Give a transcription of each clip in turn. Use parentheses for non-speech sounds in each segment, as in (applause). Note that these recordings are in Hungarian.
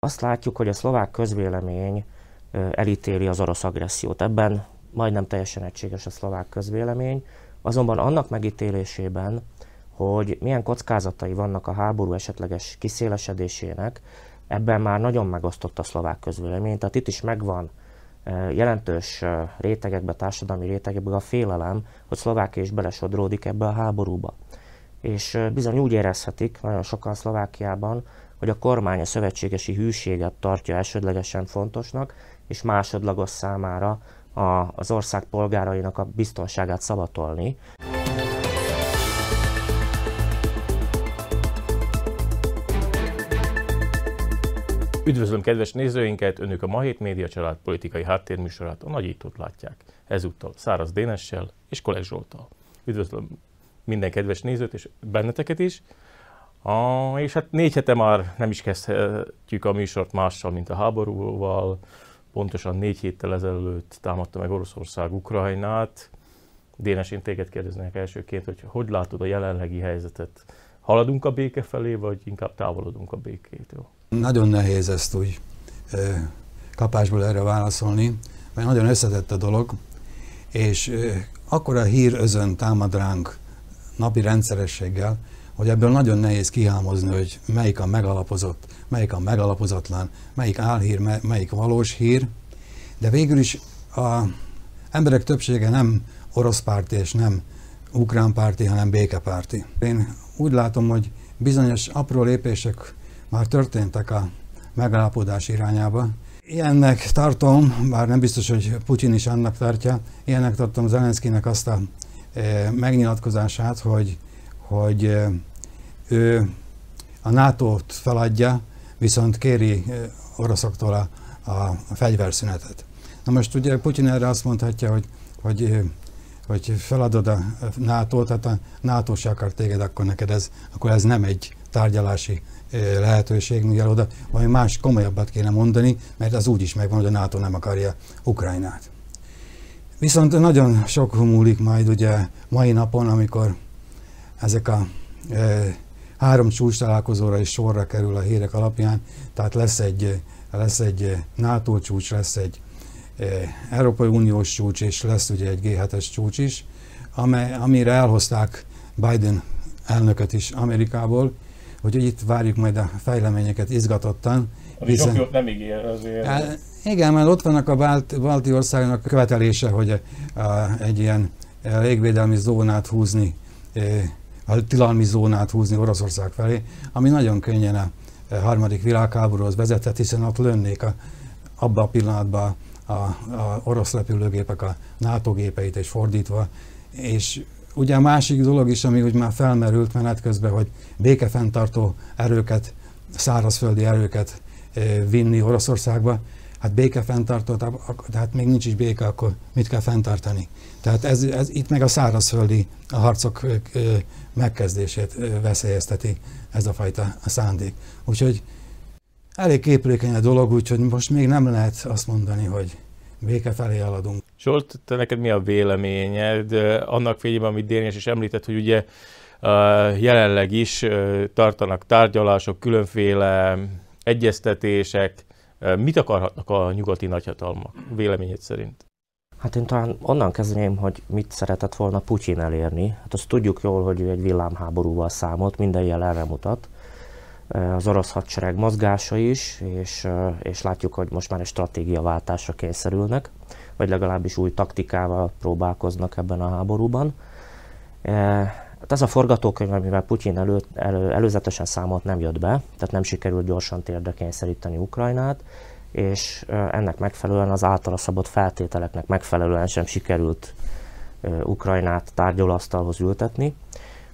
Azt látjuk, hogy a szlovák közvélemény elítéli az orosz agressziót. Ebben majdnem teljesen egységes a szlovák közvélemény, azonban annak megítélésében, hogy milyen kockázatai vannak a háború esetleges kiszélesedésének, ebben már nagyon megosztott a szlovák közvélemény. Tehát itt is megvan jelentős rétegekbe, társadalmi rétegekbe a félelem, hogy Szlovákia is belesodródik ebbe a háborúba. És bizony úgy érezhetik nagyon sokan Szlovákiában, hogy a kormány a szövetségesi hűséget tartja elsődlegesen fontosnak, és másodlagos számára a, az ország polgárainak a biztonságát szavatolni. Üdvözlöm kedves nézőinket, önök a Ma Hét Média Család politikai háttérműsorát, a nagyítót látják. Ezúttal Száraz Dénessel és Kolek Zsoltal. Üdvözlöm minden kedves nézőt és benneteket is. A, és hát négy hete már nem is kezdhetjük a műsort mással, mint a háborúval. Pontosan négy héttel ezelőtt támadta meg Oroszország Ukrajnát. Dénes, én téged kérdeznek elsőként, hogy hogy látod a jelenlegi helyzetet? Haladunk a béke felé, vagy inkább távolodunk a békétől? Nagyon nehéz ezt úgy kapásból erre válaszolni, mert nagyon összetett a dolog, és akkor a hír özön támad ránk napi rendszerességgel, hogy ebből nagyon nehéz kihámozni, hogy melyik a megalapozott, melyik a megalapozatlan, melyik álhír, melyik valós hír, de végül is a emberek többsége nem orosz párti és nem ukrán párti, hanem békepárti. Én úgy látom, hogy bizonyos apró lépések már történtek a megállapodás irányába. Ilyennek tartom, bár nem biztos, hogy Putyin is annak tartja, ilyennek tartom Zelenszkinek azt a e, megnyilatkozását, hogy, hogy e, ő a NATO-t feladja, viszont kéri oroszoktól a, a, fegyverszünetet. Na most ugye Putyin erre azt mondhatja, hogy, hogy, hogy feladod a NATO-t, tehát a NATO se akar téged, akkor neked ez, akkor ez nem egy tárgyalási lehetőség, mivel oda valami más komolyabbat kéne mondani, mert az úgy is megvan, hogy a NATO nem akarja Ukrajnát. Viszont nagyon sok múlik majd ugye mai napon, amikor ezek a e, három csúcs találkozóra is sorra kerül a hírek alapján, tehát lesz egy, lesz egy NATO csúcs, lesz egy e, Európai Uniós csúcs, és lesz ugye egy G7-es csúcs is, amely, amire elhozták Biden elnököt is Amerikából, hogy itt várjuk majd a fejleményeket izgatottan. Ami hiszen, sok nem ígér azért. Hát, igen, mert ott vannak a Bált, balti országnak követelése, hogy a, a, egy ilyen légvédelmi zónát húzni, a tilalmi zónát húzni Oroszország felé, ami nagyon könnyen a harmadik világháborúhoz vezetett, hiszen ott lönnék a, abban a pillanatban a, a orosz repülőgépek a NATO gépeit és fordítva, és Ugye a másik dolog is, ami úgy már felmerült menet közben, hogy békefenntartó erőket, szárazföldi erőket eh, vinni Oroszországba, hát békefenntartó, tehát még nincs is béke, akkor mit kell fenntartani? Tehát ez, ez itt meg a szárazföldi a harcok megkezdését veszélyezteti ez a fajta szándék. Úgyhogy elég képlékeny a dolog, úgyhogy most még nem lehet azt mondani, hogy béke felé haladunk. Zsolt, te neked mi a véleményed annak fényében, amit Dénes is említett, hogy ugye jelenleg is tartanak tárgyalások, különféle egyeztetések. Mit akarhatnak a nyugati nagyhatalmak véleményed szerint? Hát én talán onnan kezdeném, hogy mit szeretett volna Putyin elérni. Hát azt tudjuk jól, hogy ő egy villámháborúval számolt, minden jel erre mutat. Az orosz hadsereg mozgása is, és, és látjuk, hogy most már egy stratégiaváltásra kényszerülnek vagy legalábbis új taktikával próbálkoznak ebben a háborúban. Hát ez a forgatókönyv, amivel Putyin elő, elő, előzetesen számolt, nem jött be, tehát nem sikerült gyorsan térdre kényszeríteni Ukrajnát, és ennek megfelelően az általa szabott feltételeknek megfelelően sem sikerült Ukrajnát tárgyalóasztalhoz ültetni.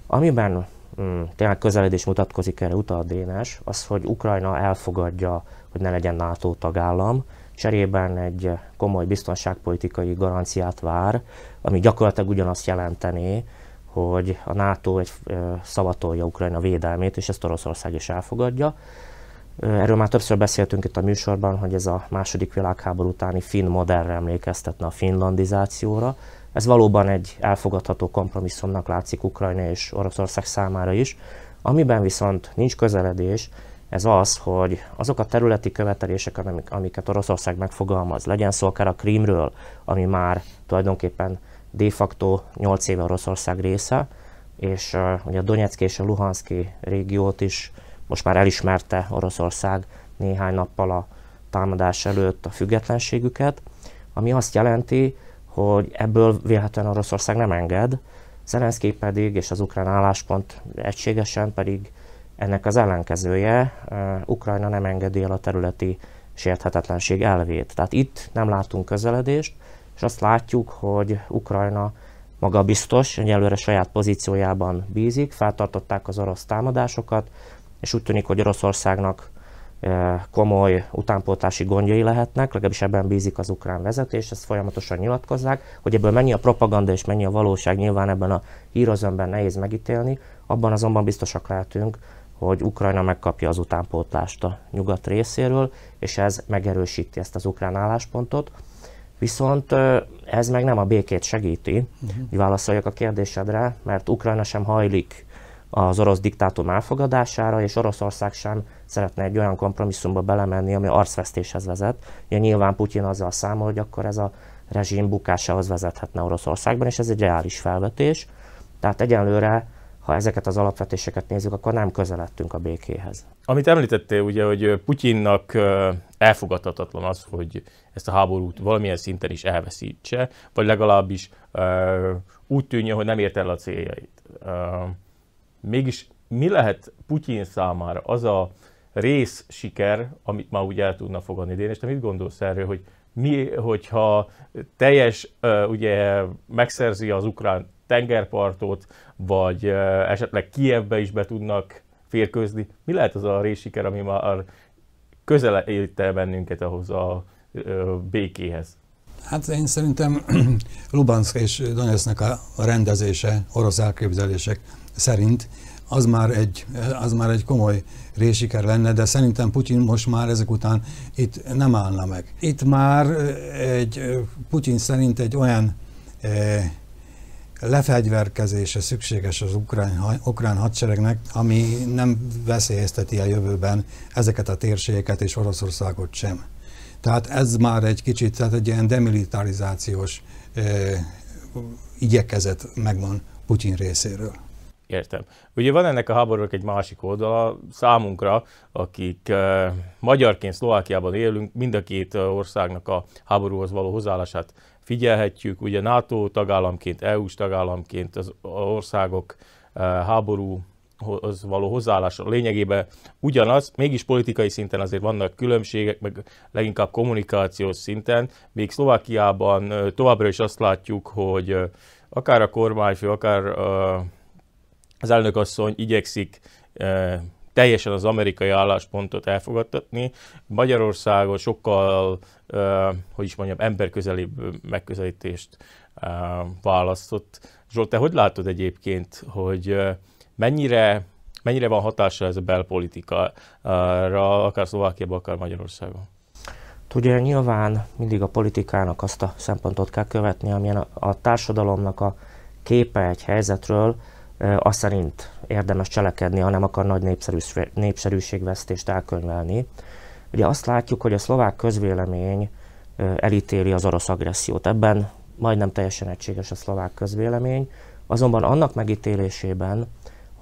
Amiben mm, tényleg közeledés mutatkozik erre utal Dénes, az, hogy Ukrajna elfogadja, hogy ne legyen NATO tagállam, cserében egy komoly biztonságpolitikai garanciát vár, ami gyakorlatilag ugyanazt jelentené, hogy a NATO egy szavatolja Ukrajna védelmét, és ezt Oroszország is elfogadja. Erről már többször beszéltünk itt a műsorban, hogy ez a második világháború utáni finn modellre emlékeztetne a finlandizációra. Ez valóban egy elfogadható kompromisszumnak látszik Ukrajna és Oroszország számára is, amiben viszont nincs közeledés, ez az, hogy azok a területi követelések, amiket Oroszország megfogalmaz, legyen szó akár a Krímről, ami már tulajdonképpen de facto 8 éve Oroszország része, és uh, ugye a Donetszki és a Luhanszki régiót is most már elismerte Oroszország néhány nappal a támadás előtt a függetlenségüket, ami azt jelenti, hogy ebből vélhetően Oroszország nem enged, Zelenszky pedig és az ukrán álláspont egységesen pedig ennek az ellenkezője, Ukrajna nem engedi el a területi sérthetetlenség elvét. Tehát itt nem látunk közeledést, és azt látjuk, hogy Ukrajna maga biztos, egyelőre saját pozíciójában bízik, feltartották az orosz támadásokat, és úgy tűnik, hogy Oroszországnak komoly utánpótási gondjai lehetnek, legalábbis ebben bízik az ukrán vezetés, ezt folyamatosan nyilatkozzák, hogy ebből mennyi a propaganda és mennyi a valóság, nyilván ebben a hírozönben nehéz megítélni, abban azonban biztosak lehetünk, hogy Ukrajna megkapja az utánpótlást a nyugat részéről, és ez megerősíti ezt az ukrán álláspontot. Viszont ez meg nem a békét segíti, uh-huh. hogy válaszoljak a kérdésedre, mert Ukrajna sem hajlik az orosz diktátum elfogadására, és Oroszország sem szeretne egy olyan kompromisszumba belemenni, ami arcvesztéshez vezet. Ugye nyilván Putyin azzal számol, hogy akkor ez a rezsim bukásához vezethetne Oroszországban, és ez egy reális felvetés. Tehát egyenlőre ha ezeket az alapvetéseket nézzük, akkor nem közeledtünk a békéhez. Amit említettél, ugye, hogy Putyinnak elfogadhatatlan az, hogy ezt a háborút valamilyen szinten is elveszítse, vagy legalábbis úgy tűnjön, hogy nem ért el a céljait. Mégis mi lehet Putyin számára az a rész siker, amit már úgy el tudna fogadni. és te mit gondolsz erről, hogy mi, hogyha teljes, ugye megszerzi az ukrán tengerpartot, vagy esetleg Kievbe is be tudnak férkőzni. Mi lehet az a részsiker, ami már közelít el bennünket ahhoz a békéhez? Hát én szerintem (clears throat) Lubansk és Donetsknek a rendezése orosz elképzelések szerint az már egy, az már egy komoly résiker lenne, de szerintem Putyin most már ezek után itt nem állna meg. Itt már egy, Putyin szerint egy olyan lefegyverkezése szükséges az ukrán, ukrán hadseregnek, ami nem veszélyezteti a jövőben ezeket a térségeket és Oroszországot sem. Tehát ez már egy kicsit, tehát egy ilyen demilitarizációs e, igyekezet megvan Putyin részéről. Értem. Ugye van ennek a háborúnak egy másik oldala, számunkra, akik uh, magyarként Szlovákiában élünk, mind a két országnak a háborúhoz való hozzáállását figyelhetjük. Ugye NATO tagállamként, EU-s tagállamként az országok uh, háború az való hozzáállása lényegében ugyanaz, mégis politikai szinten azért vannak különbségek, meg leginkább kommunikációs szinten, még Szlovákiában továbbra is azt látjuk, hogy akár a kormányfő, akár az elnökasszony igyekszik teljesen az amerikai álláspontot elfogadtatni. Magyarországon sokkal, hogy is mondjam, emberközelibb megközelítést választott. Zsolt, te hogy látod egyébként, hogy mennyire, mennyire van hatása ez a belpolitikára, akár Szlovákiában, akár Magyarországon? Ugye nyilván mindig a politikának azt a szempontot kell követni, amilyen a, a társadalomnak a képe egy helyzetről, azt szerint érdemes cselekedni, ha nem akar nagy népszerűs, népszerűségvesztést elkönyvelni. Ugye azt látjuk, hogy a szlovák közvélemény elítéli az orosz agressziót. Ebben majdnem teljesen egységes a szlovák közvélemény, azonban annak megítélésében,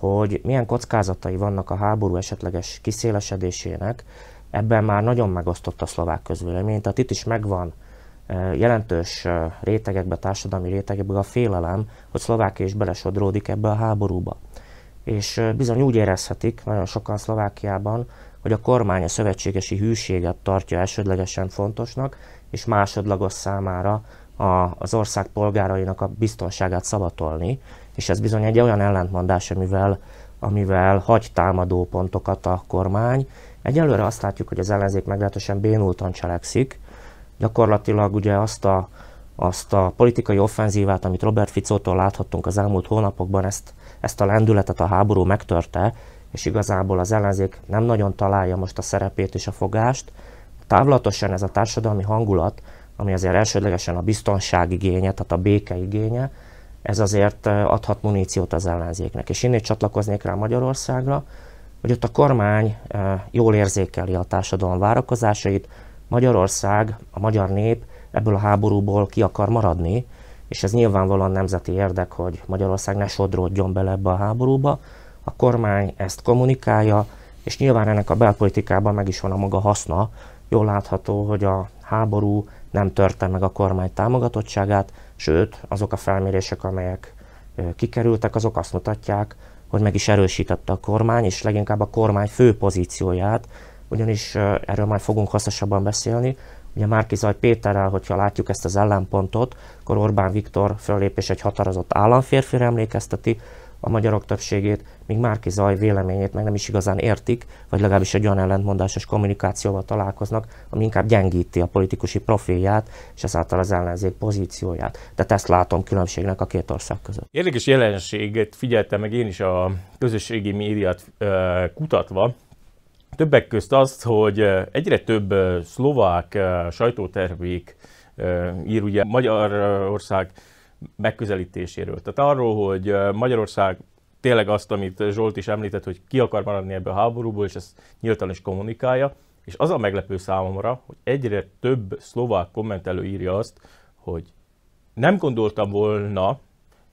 hogy milyen kockázatai vannak a háború esetleges kiszélesedésének, ebben már nagyon megosztott a szlovák közvélemény, tehát itt is megvan jelentős rétegekbe, társadalmi rétegekbe a félelem, hogy Szlovákia is belesodródik ebbe a háborúba. És bizony úgy érezhetik nagyon sokan Szlovákiában, hogy a kormány a szövetségesi hűséget tartja elsődlegesen fontosnak, és másodlagos számára a, az ország polgárainak a biztonságát szavatolni, és ez bizony egy olyan ellentmondás, amivel, amivel hagy támadó pontokat a kormány. Egyelőre azt látjuk, hogy az ellenzék meglehetősen bénultan cselekszik, gyakorlatilag ugye azt a, azt a politikai offenzívát, amit Robert Ficótól láthattunk az elmúlt hónapokban, ezt, ezt a lendületet a háború megtörte, és igazából az ellenzék nem nagyon találja most a szerepét és a fogást. Távlatosan ez a társadalmi hangulat, ami azért elsődlegesen a biztonság igénye, tehát a béke igénye, ez azért adhat muníciót az ellenzéknek. És én csatlakoznék rá Magyarországra, hogy ott a kormány jól érzékeli a társadalom várakozásait, Magyarország, a magyar nép ebből a háborúból ki akar maradni, és ez nyilvánvalóan nemzeti érdek, hogy Magyarország ne sodródjon bele ebbe a háborúba. A kormány ezt kommunikálja, és nyilván ennek a belpolitikában meg is van a maga haszna. Jól látható, hogy a háború nem törte meg a kormány támogatottságát, sőt, azok a felmérések, amelyek kikerültek, azok azt mutatják, hogy meg is erősítette a kormány, és leginkább a kormány fő pozícióját, ugyanis erről majd fogunk hosszasabban beszélni. Ugye Márkizaj Péterrel, hogyha látjuk ezt az ellenpontot, akkor Orbán Viktor föllépés egy határozott államférfire emlékezteti, a magyarok többségét, míg Márki Zaj véleményét meg nem is igazán értik, vagy legalábbis egy olyan ellentmondásos kommunikációval találkoznak, ami inkább gyengíti a politikusi profilját, és ezáltal az ellenzék pozícióját. Tehát ezt látom különbségnek a két ország között. Érdekes jelenséget figyeltem meg én is a közösségi médiát kutatva, Többek közt azt, hogy egyre több szlovák sajtótervék ír ugye Magyarország megközelítéséről. Tehát arról, hogy Magyarország tényleg azt, amit Zsolt is említett, hogy ki akar maradni ebből a háborúból, és ezt nyíltan is kommunikálja. És az a meglepő számomra, hogy egyre több szlovák kommentelő írja azt, hogy nem gondoltam volna,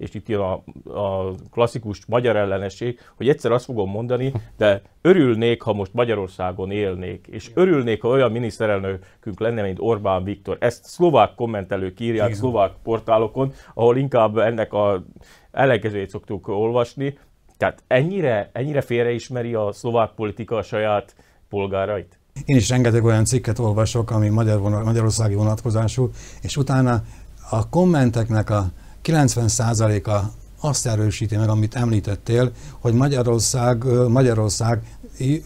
és itt jön a, a klasszikus magyar ellenesség, hogy egyszer azt fogom mondani, de örülnék, ha most Magyarországon élnék, és örülnék, ha olyan miniszterelnökünk lenne, mint Orbán Viktor. Ezt szlovák kommentelők írják Igen. szlovák portálokon, ahol inkább ennek a ellenkezőjét szoktuk olvasni. Tehát ennyire, ennyire félreismeri a szlovák politika a saját polgárait? Én is rengeteg olyan cikket olvasok, ami magyar, magyarországi vonatkozású, és utána a kommenteknek a 90%-a azt erősíti meg, amit említettél, hogy Magyarország, Magyarország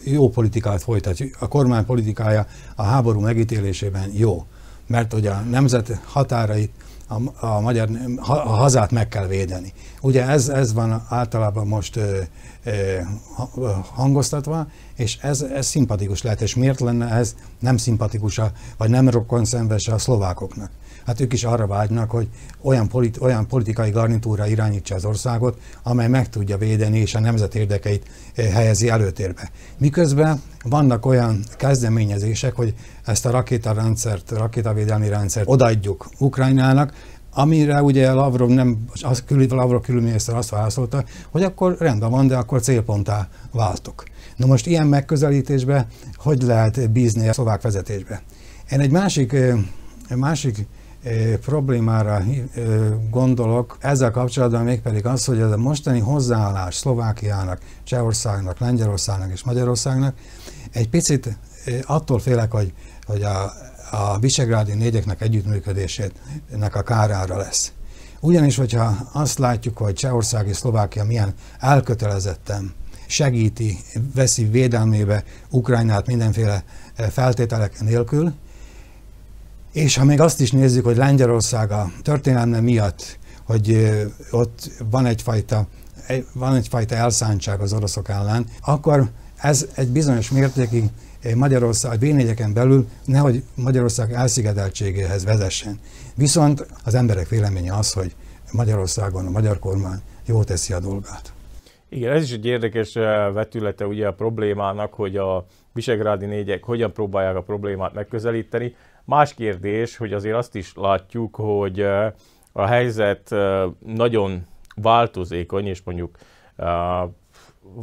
jó politikát folytat. A kormány politikája a háború megítélésében jó, mert hogy a nemzet határait, a, a magyar a hazát meg kell védeni. Ugye ez, ez van általában most ö, ö, hangoztatva, és ez, ez szimpatikus lehet. És miért lenne ez nem szimpatikus, a, vagy nem rokon szenves a szlovákoknak? Hát ők is arra vágynak, hogy olyan, politi- olyan politikai garnitúra irányítsa az országot, amely meg tudja védeni és a nemzet érdekeit eh, helyezi előtérbe. Miközben vannak olyan kezdeményezések, hogy ezt a rakétarendszert, rakétavédelmi rendszert odaadjuk Ukrajnának, amire ugye Lavrov nem, az, Lavrov külügyminiszter azt válaszolta, hogy akkor rendben van, de akkor célponttá váltok. Na most ilyen megközelítésbe hogy lehet bízni a szlovák vezetésbe? Én egy másik, eh, másik problémára gondolok ezzel kapcsolatban mégpedig az, hogy ez a mostani hozzáállás Szlovákiának, Csehországnak, Lengyelországnak és Magyarországnak egy picit attól félek, hogy, hogy a, a visegrádi négyeknek együttműködésének a kárára lesz. Ugyanis, hogyha azt látjuk, hogy Csehország és Szlovákia milyen elkötelezetten segíti, veszi védelmébe Ukrajnát mindenféle feltételek nélkül, és ha még azt is nézzük, hogy Lengyelország a történelme miatt, hogy ott van egyfajta, van egyfajta elszántság az oroszok ellen, akkor ez egy bizonyos mértékig Magyarország v belül nehogy Magyarország elszigeteltségéhez vezessen. Viszont az emberek véleménye az, hogy Magyarországon a magyar kormány jól teszi a dolgát. Igen, ez is egy érdekes vetülete ugye a problémának, hogy a visegrádi négyek hogyan próbálják a problémát megközelíteni. Más kérdés, hogy azért azt is látjuk, hogy a helyzet nagyon változékony, és mondjuk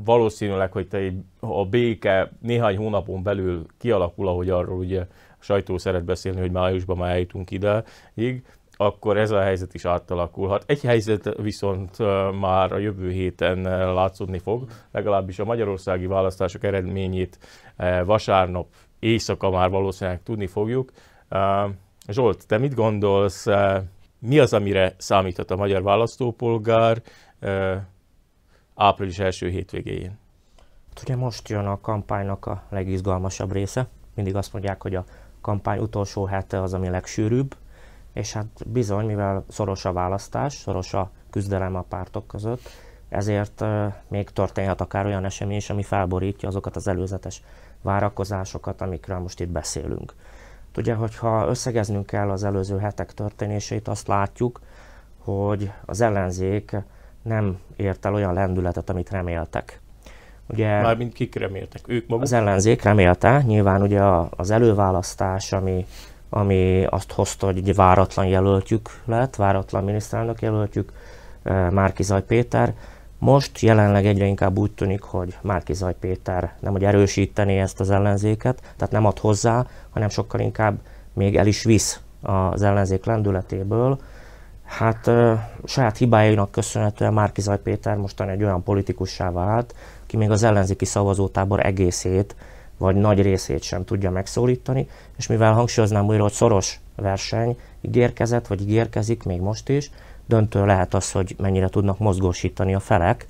valószínűleg, hogy te a béke néhány hónapon belül kialakul, ahogy arról ugye a sajtó szeret beszélni, hogy májusban már eljutunk ideig, akkor ez a helyzet is átalakulhat. Egy helyzet viszont már a jövő héten látszódni fog, legalábbis a magyarországi választások eredményét vasárnap éjszaka már valószínűleg tudni fogjuk. Zsolt, te mit gondolsz, mi az, amire számíthat a magyar választópolgár április első hétvégéjén? Ugye most jön a kampánynak a legizgalmasabb része. Mindig azt mondják, hogy a kampány utolsó hete az, ami legsűrűbb, és hát bizony, mivel szoros a választás, szoros a küzdelem a pártok között, ezért még történhet akár olyan esemény is, ami felborítja azokat az előzetes várakozásokat, amikről most itt beszélünk. Ugye, hogyha összegeznünk kell az előző hetek történéseit, azt látjuk, hogy az ellenzék nem ért el olyan lendületet, amit reméltek. Ugye Mármint kik reméltek? Ők maguk? Az ellenzék remélte, nyilván ugye az előválasztás, ami, ami azt hozta, hogy egy váratlan jelöltjük lett, váratlan miniszterelnök jelöltjük, Márkizaj Péter. Most jelenleg egyre inkább úgy tűnik, hogy Márkizaj Péter nem hogy erősíteni ezt az ellenzéket, tehát nem ad hozzá, hanem sokkal inkább még el is visz az ellenzék lendületéből. Hát saját hibájainak köszönhetően Márkizaj Péter mostan egy olyan politikussá vált, ki még az ellenzéki szavazótábor egészét, vagy nagy részét sem tudja megszólítani, és mivel hangsúlyoznám újra, hogy szoros verseny ígérkezett, vagy ígérkezik még most is, döntő lehet az, hogy mennyire tudnak mozgósítani a felek,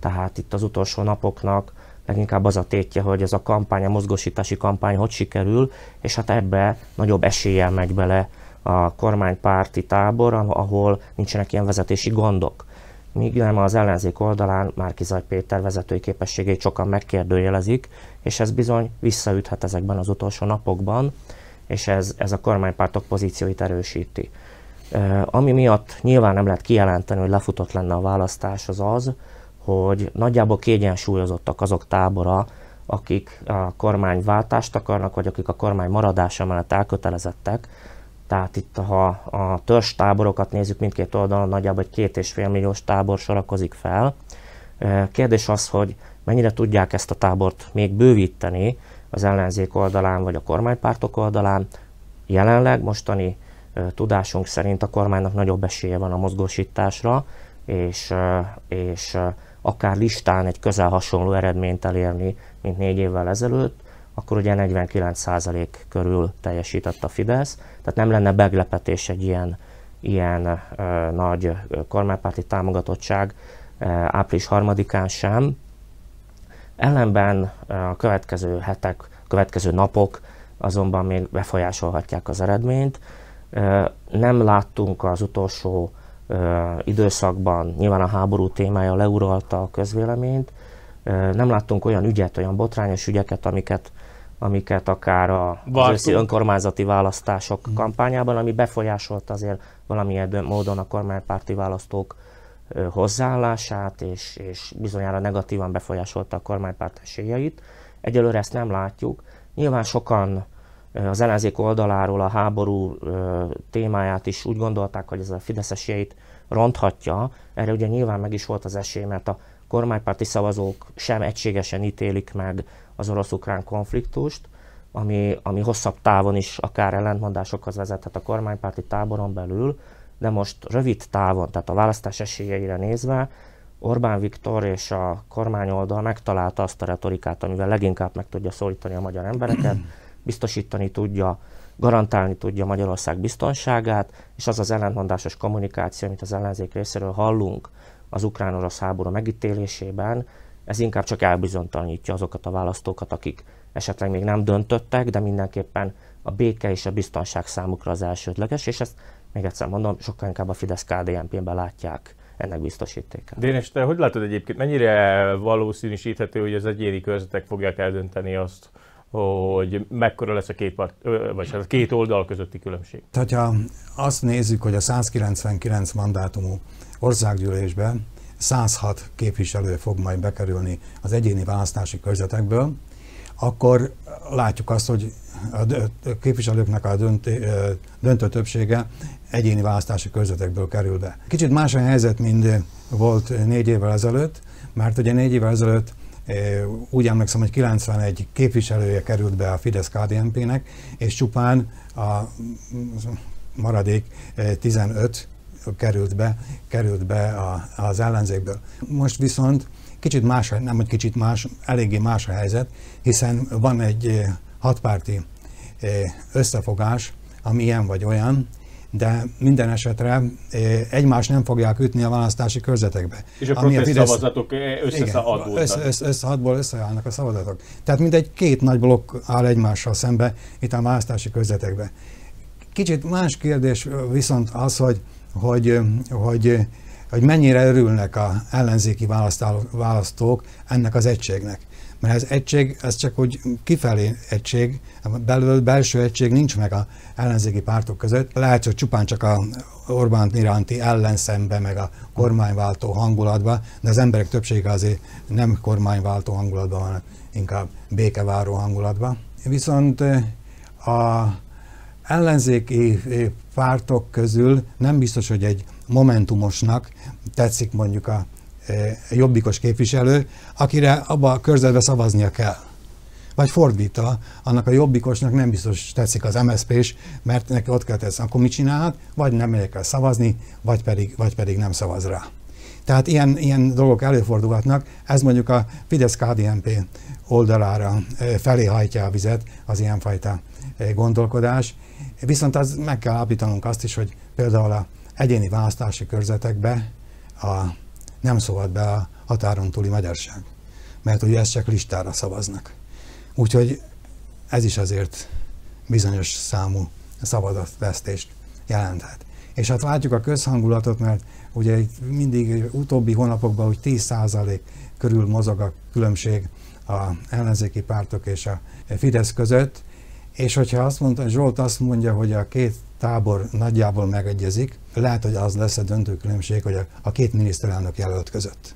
tehát itt az utolsó napoknak leginkább az a tétje, hogy ez a kampány, a mozgósítási kampány hogy sikerül, és hát ebbe nagyobb eséllyel megy bele a kormánypárti tábor, ahol nincsenek ilyen vezetési gondok míg nem az ellenzék oldalán Márkizaj Péter vezetői képességét sokan megkérdőjelezik, és ez bizony visszaüthet ezekben az utolsó napokban, és ez, ez a kormánypártok pozícióit erősíti. Ami miatt nyilván nem lehet kijelenteni, hogy lefutott lenne a választás, az az, hogy nagyjából kiegyensúlyozottak azok tábora, akik a kormányváltást akarnak, vagy akik a kormány maradása mellett elkötelezettek, tehát itt, ha a törzs táborokat nézzük mindkét oldalon, nagyjából egy két és fél milliós tábor sorakozik fel. Kérdés az, hogy mennyire tudják ezt a tábort még bővíteni az ellenzék oldalán vagy a kormánypártok oldalán. Jelenleg mostani tudásunk szerint a kormánynak nagyobb esélye van a mozgósításra, és, és akár listán egy közel hasonló eredményt elérni, mint négy évvel ezelőtt, akkor ugye 49% körül teljesített a Fidesz, tehát nem lenne meglepetés egy ilyen, ilyen ö, nagy kormánypárti támogatottság ö, április harmadikán sem. Ellenben a következő hetek, következő napok azonban még befolyásolhatják az eredményt. Nem láttunk az utolsó időszakban, nyilván a háború témája leuralta a közvéleményt, nem láttunk olyan ügyet, olyan botrányos ügyeket, amiket amiket akár a, őszi önkormányzati választások hmm. kampányában, ami befolyásolta azért valamilyen módon a kormánypárti választók hozzáállását, és, és bizonyára negatívan befolyásolta a kormánypárt esélyeit. Egyelőre ezt nem látjuk. Nyilván sokan az ellenzék oldaláról a háború témáját is úgy gondolták, hogy ez a Fidesz esélyeit ronthatja. Erre ugye nyilván meg is volt az esély, mert a kormánypárti szavazók sem egységesen ítélik meg az orosz-ukrán konfliktust, ami, ami hosszabb távon is akár ellentmondásokhoz vezethet a kormánypárti táboron belül, de most rövid távon, tehát a választás esélyeire nézve, Orbán Viktor és a kormányoldal megtalálta azt a retorikát, amivel leginkább meg tudja szólítani a magyar embereket, biztosítani tudja, garantálni tudja Magyarország biztonságát, és az az ellentmondásos kommunikáció, amit az ellenzék részéről hallunk az ukrán-orosz háború megítélésében, ez inkább csak elbizonytalanítja azokat a választókat, akik esetleg még nem döntöttek, de mindenképpen a béke és a biztonság számukra az elsődleges, és ezt még egyszer mondom, sokkal inkább a fidesz KDNP-ben látják ennek biztosítékát. Dénes, te hogy látod egyébként, mennyire valószínűsíthető, hogy az egyéni körzetek fogják eldönteni azt, hogy mekkora lesz a két, part, vagy hát a két oldal közötti különbség? Tehát, ha azt nézzük, hogy a 199 mandátumú országgyűlésben 106 képviselő fog majd bekerülni az egyéni választási körzetekből, akkor látjuk azt, hogy a képviselőknek a döntő többsége egyéni választási körzetekből kerül be. Kicsit más a helyzet, mint volt négy évvel ezelőtt, mert ugye négy évvel ezelőtt úgy emlékszem, hogy 91 képviselője került be a fidesz kdnp nek és csupán a maradék 15 került be, került be a, az ellenzékből. Most viszont kicsit más, nem hogy kicsit más, eléggé más a helyzet, hiszen van egy hatpárti összefogás, ami ilyen vagy olyan, de minden esetre eh, egymást nem fogják ütni a választási körzetekbe. És a protest Fidesz... szavazatok összeszadból. Össze, össze, összehadból összeállnak a szavazatok. Tehát mindegy két nagy blokk áll egymással szembe itt a választási körzetekbe. Kicsit más kérdés viszont az, hogy hogy, hogy, hogy mennyire örülnek a ellenzéki választók ennek az egységnek. Mert ez egység, ez csak úgy kifelé egység, belül belső egység nincs meg a ellenzéki pártok között. Lehet, hogy csupán csak a Orbán iránti ellenszembe, meg a kormányváltó hangulatba, de az emberek többsége azért nem kormányváltó hangulatban van, inkább békeváró hangulatban. Viszont a ellenzéki pártok közül nem biztos, hogy egy momentumosnak tetszik mondjuk a jobbikos képviselő, akire abba a körzetbe szavaznia kell. Vagy fordítva, annak a jobbikosnak nem biztos tetszik az mszp is, mert neki ott kell teszni, akkor mit csinálhat? Vagy nem megyek el szavazni, vagy pedig, vagy pedig nem szavaz rá. Tehát ilyen, ilyen dolgok előfordulhatnak, ez mondjuk a Fidesz-KDNP oldalára felé hajtja a vizet, az ilyenfajta gondolkodás. Viszont az meg kell állítanunk azt is, hogy például a egyéni választási körzetekbe a, nem szólt be a határon túli magyarság, mert ugye ezt csak listára szavaznak. Úgyhogy ez is azért bizonyos számú szavazatvesztést jelenthet. És hát látjuk a közhangulatot, mert ugye mindig utóbbi hónapokban hogy 10% körül mozog a különbség a ellenzéki pártok és a Fidesz között, és hogyha azt mondta, Zsolt azt mondja, hogy a két tábor nagyjából megegyezik, lehet, hogy az lesz a döntő különbség, hogy a, a két miniszterelnök jelölt között.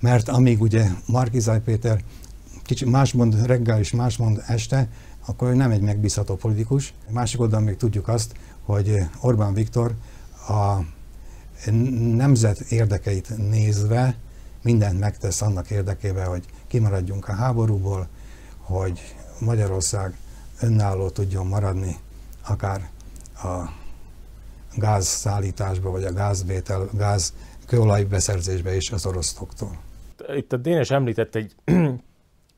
Mert amíg ugye Markizaj Péter kicsit más mond reggel és más mond este, akkor ő nem egy megbízható politikus. Másik oldalon még tudjuk azt, hogy Orbán Viktor a nemzet érdekeit nézve mindent megtesz annak érdekében, hogy kimaradjunk a háborúból, hogy Magyarország önálló tudjon maradni, akár a gázszállításba, vagy a gázvétel, gáz kőolajbeszerzésbe is az oroszoktól. Itt a Dénes említett egy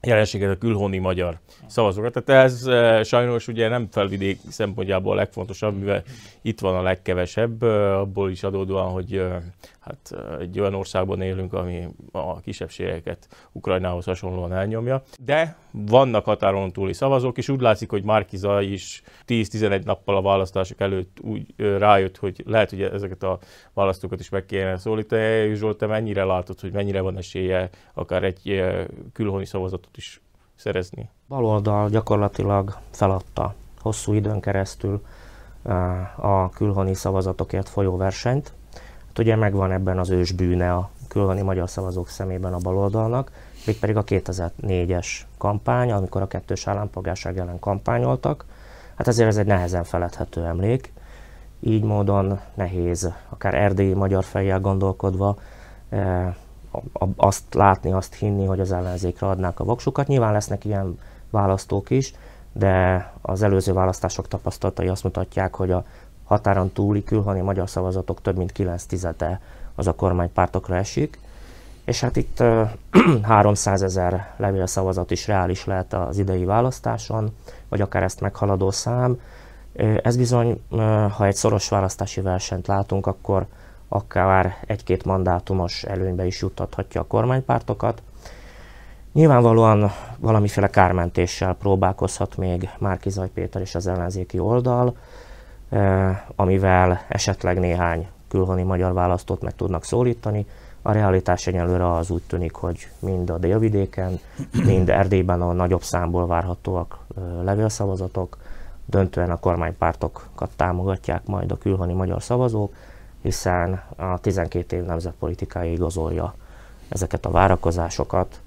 jelenséget a külhoni magyar szavazókat. Tehát ez e, sajnos ugye nem felvidék szempontjából a legfontosabb, mivel itt van a legkevesebb, e, abból is adódóan, hogy e, hát egy olyan országban élünk, ami a kisebbségeket Ukrajnához hasonlóan elnyomja. De vannak határon túli szavazók, és úgy látszik, hogy Márkiza is 10-11 nappal a választások előtt úgy rájött, hogy lehet, hogy ezeket a választókat is meg kéne szólítani. Zsolt, te mennyire látod, hogy mennyire van esélye akár egy külhoni szavazatot is szerezni? Baloldal gyakorlatilag feladta hosszú időn keresztül a külhoni szavazatokért folyó versenyt, Hát ugye megvan ebben az ős bűne a külhoni magyar szavazók szemében a baloldalnak, mégpedig a 2004-es kampány, amikor a kettős állampolgárság ellen kampányoltak. Hát ezért ez egy nehezen feledhető emlék. Így módon nehéz, akár erdélyi magyar fejjel gondolkodva, e, azt látni, azt hinni, hogy az ellenzékre adnák a voksukat. Nyilván lesznek ilyen választók is, de az előző választások tapasztalatai azt mutatják, hogy a határon túli külhoni magyar szavazatok több mint 9 tizede az a kormánypártokra esik, és hát itt 300 (clears throat) ezer levélszavazat is reális lehet az idei választáson, vagy akár ezt meghaladó szám. Ez bizony, ha egy szoros választási versenyt látunk, akkor akár egy-két mandátumos előnybe is juttathatja a kormánypártokat. Nyilvánvalóan valamiféle kármentéssel próbálkozhat még Márkizaj Péter és az ellenzéki oldal, amivel esetleg néhány külhoni magyar választót meg tudnak szólítani. A realitás egyelőre az úgy tűnik, hogy mind a délvidéken, mind Erdélyben a nagyobb számból várhatóak levélszavazatok, döntően a kormánypártokat támogatják majd a külhoni magyar szavazók, hiszen a 12 év nemzetpolitikája igazolja ezeket a várakozásokat.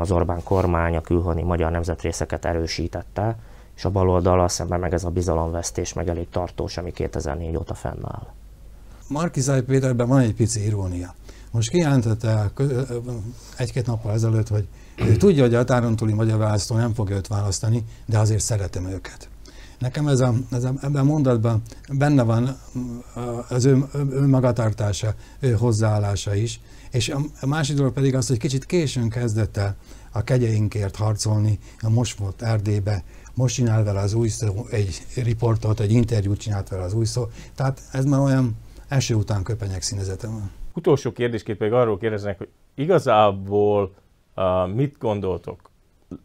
Az Orbán kormány a külhoni magyar nemzetrészeket erősítette, és a baloldal szemben meg ez a bizalomvesztés meg elég tartós, ami 2004 óta fennáll. Markizaj Péterben van egy pici irónia. Most kijelentette egy-két nappal ezelőtt, hogy ő tudja, hogy a túli magyar választó nem fogja őt választani, de azért szeretem őket. Nekem ez a, ez a, ebben a mondatban benne van az ő, ő magatartása, ő hozzáállása is, és a másik dolog pedig az, hogy kicsit későn kezdett el a kegyeinkért harcolni, most volt Erdélybe, most csinál vele az új szó, egy riportot, egy interjút csinált vele az új szó. Tehát ez már olyan első után köpenyek színezete van. Utolsó kérdésként pedig arról kérdeznek, hogy igazából uh, mit gondoltok?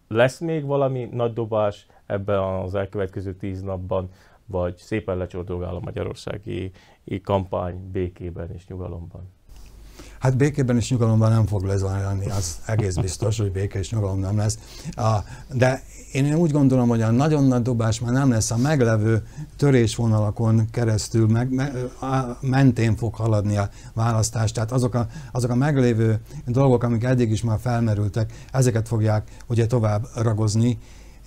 Lesz még valami nagy dobás ebben az elkövetkező tíz napban, vagy szépen lecsordogál a magyarországi kampány békében és nyugalomban? Hát békében és nyugalomban nem fog lezajlani, az egész biztos, hogy béke és nyugalom nem lesz. De én úgy gondolom, hogy a nagyon nagy dobás már nem lesz a meglevő törésvonalakon keresztül, meg, me, mentén fog haladni a választás. Tehát azok a, azok a meglévő dolgok, amik eddig is már felmerültek, ezeket fogják ugye tovább ragozni,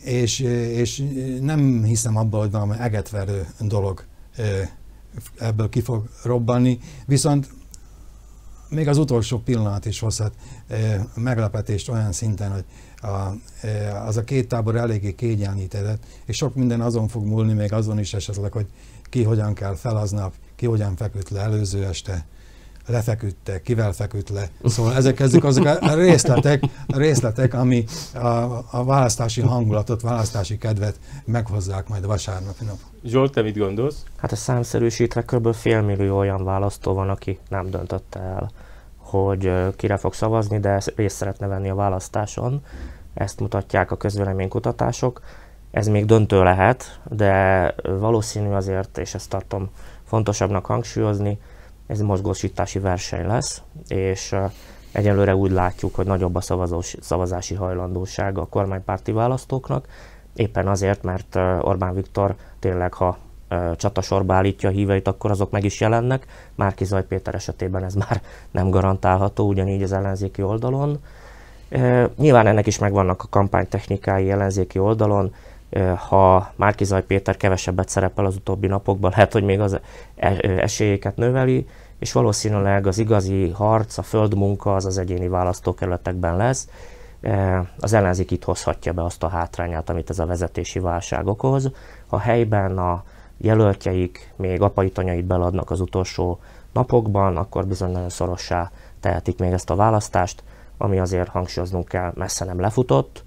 és, és nem hiszem abban, hogy valami egetverő dolog ebből ki fog robbanni, viszont még az utolsó pillanat is hozhat meglepetést olyan szinten, hogy a, az a két tábor eléggé kényelmített, és sok minden azon fog múlni, még azon is esetleg, hogy ki hogyan kell fel aznap, ki hogyan feküdt le előző este, lefeküdte, kivel feküdt le. Szóval ezek, ezek azok a részletek, részletek ami a, a választási hangulatot, választási kedvet meghozzák majd a vasárnapi nap. Zsolt, te mit gondolsz? Hát a számszerűsítve kb. félmillió olyan választó van, aki nem döntötte el, hogy kire fog szavazni, de részt szeretne venni a választáson. Ezt mutatják a közvéleménykutatások. Ez még döntő lehet, de valószínű azért, és ezt tartom fontosabbnak hangsúlyozni, ez mozgósítási verseny lesz, és egyelőre úgy látjuk, hogy nagyobb a szavazós, szavazási hajlandóság a kormánypárti választóknak, éppen azért, mert Orbán Viktor tényleg, ha csatasorba állítja a híveit, akkor azok meg is jelennek. Márki Zaj Péter esetében ez már nem garantálható, ugyanígy az ellenzéki oldalon. Nyilván ennek is megvannak a kampánytechnikái ellenzéki oldalon, ha Márkizaj Péter kevesebbet szerepel az utóbbi napokban, lehet, hogy még az e, esélyeket növeli, és valószínűleg az igazi harc, a földmunka az az egyéni választókerületekben lesz. Az ellenzék itt hozhatja be azt a hátrányát, amit ez a vezetési válság okoz. Ha helyben a jelöltjeik még apai tanyait beladnak az utolsó napokban, akkor bizony nagyon szorossá tehetik még ezt a választást, ami azért hangsúlyoznunk kell, messze nem lefutott,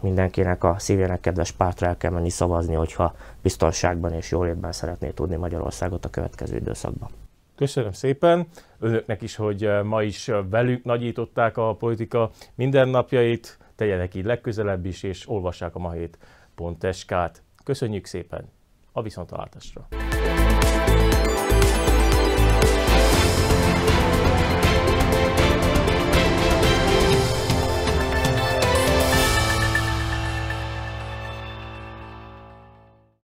mindenkinek a szívének kedves pártra el kell menni szavazni, hogyha biztonságban és jólétben szeretné tudni Magyarországot a következő időszakban. Köszönöm szépen önöknek is, hogy ma is velük nagyították a politika mindennapjait, tegyenek így legközelebb is, és olvassák a mahét.sk-t. Köszönjük szépen a viszontalátásra!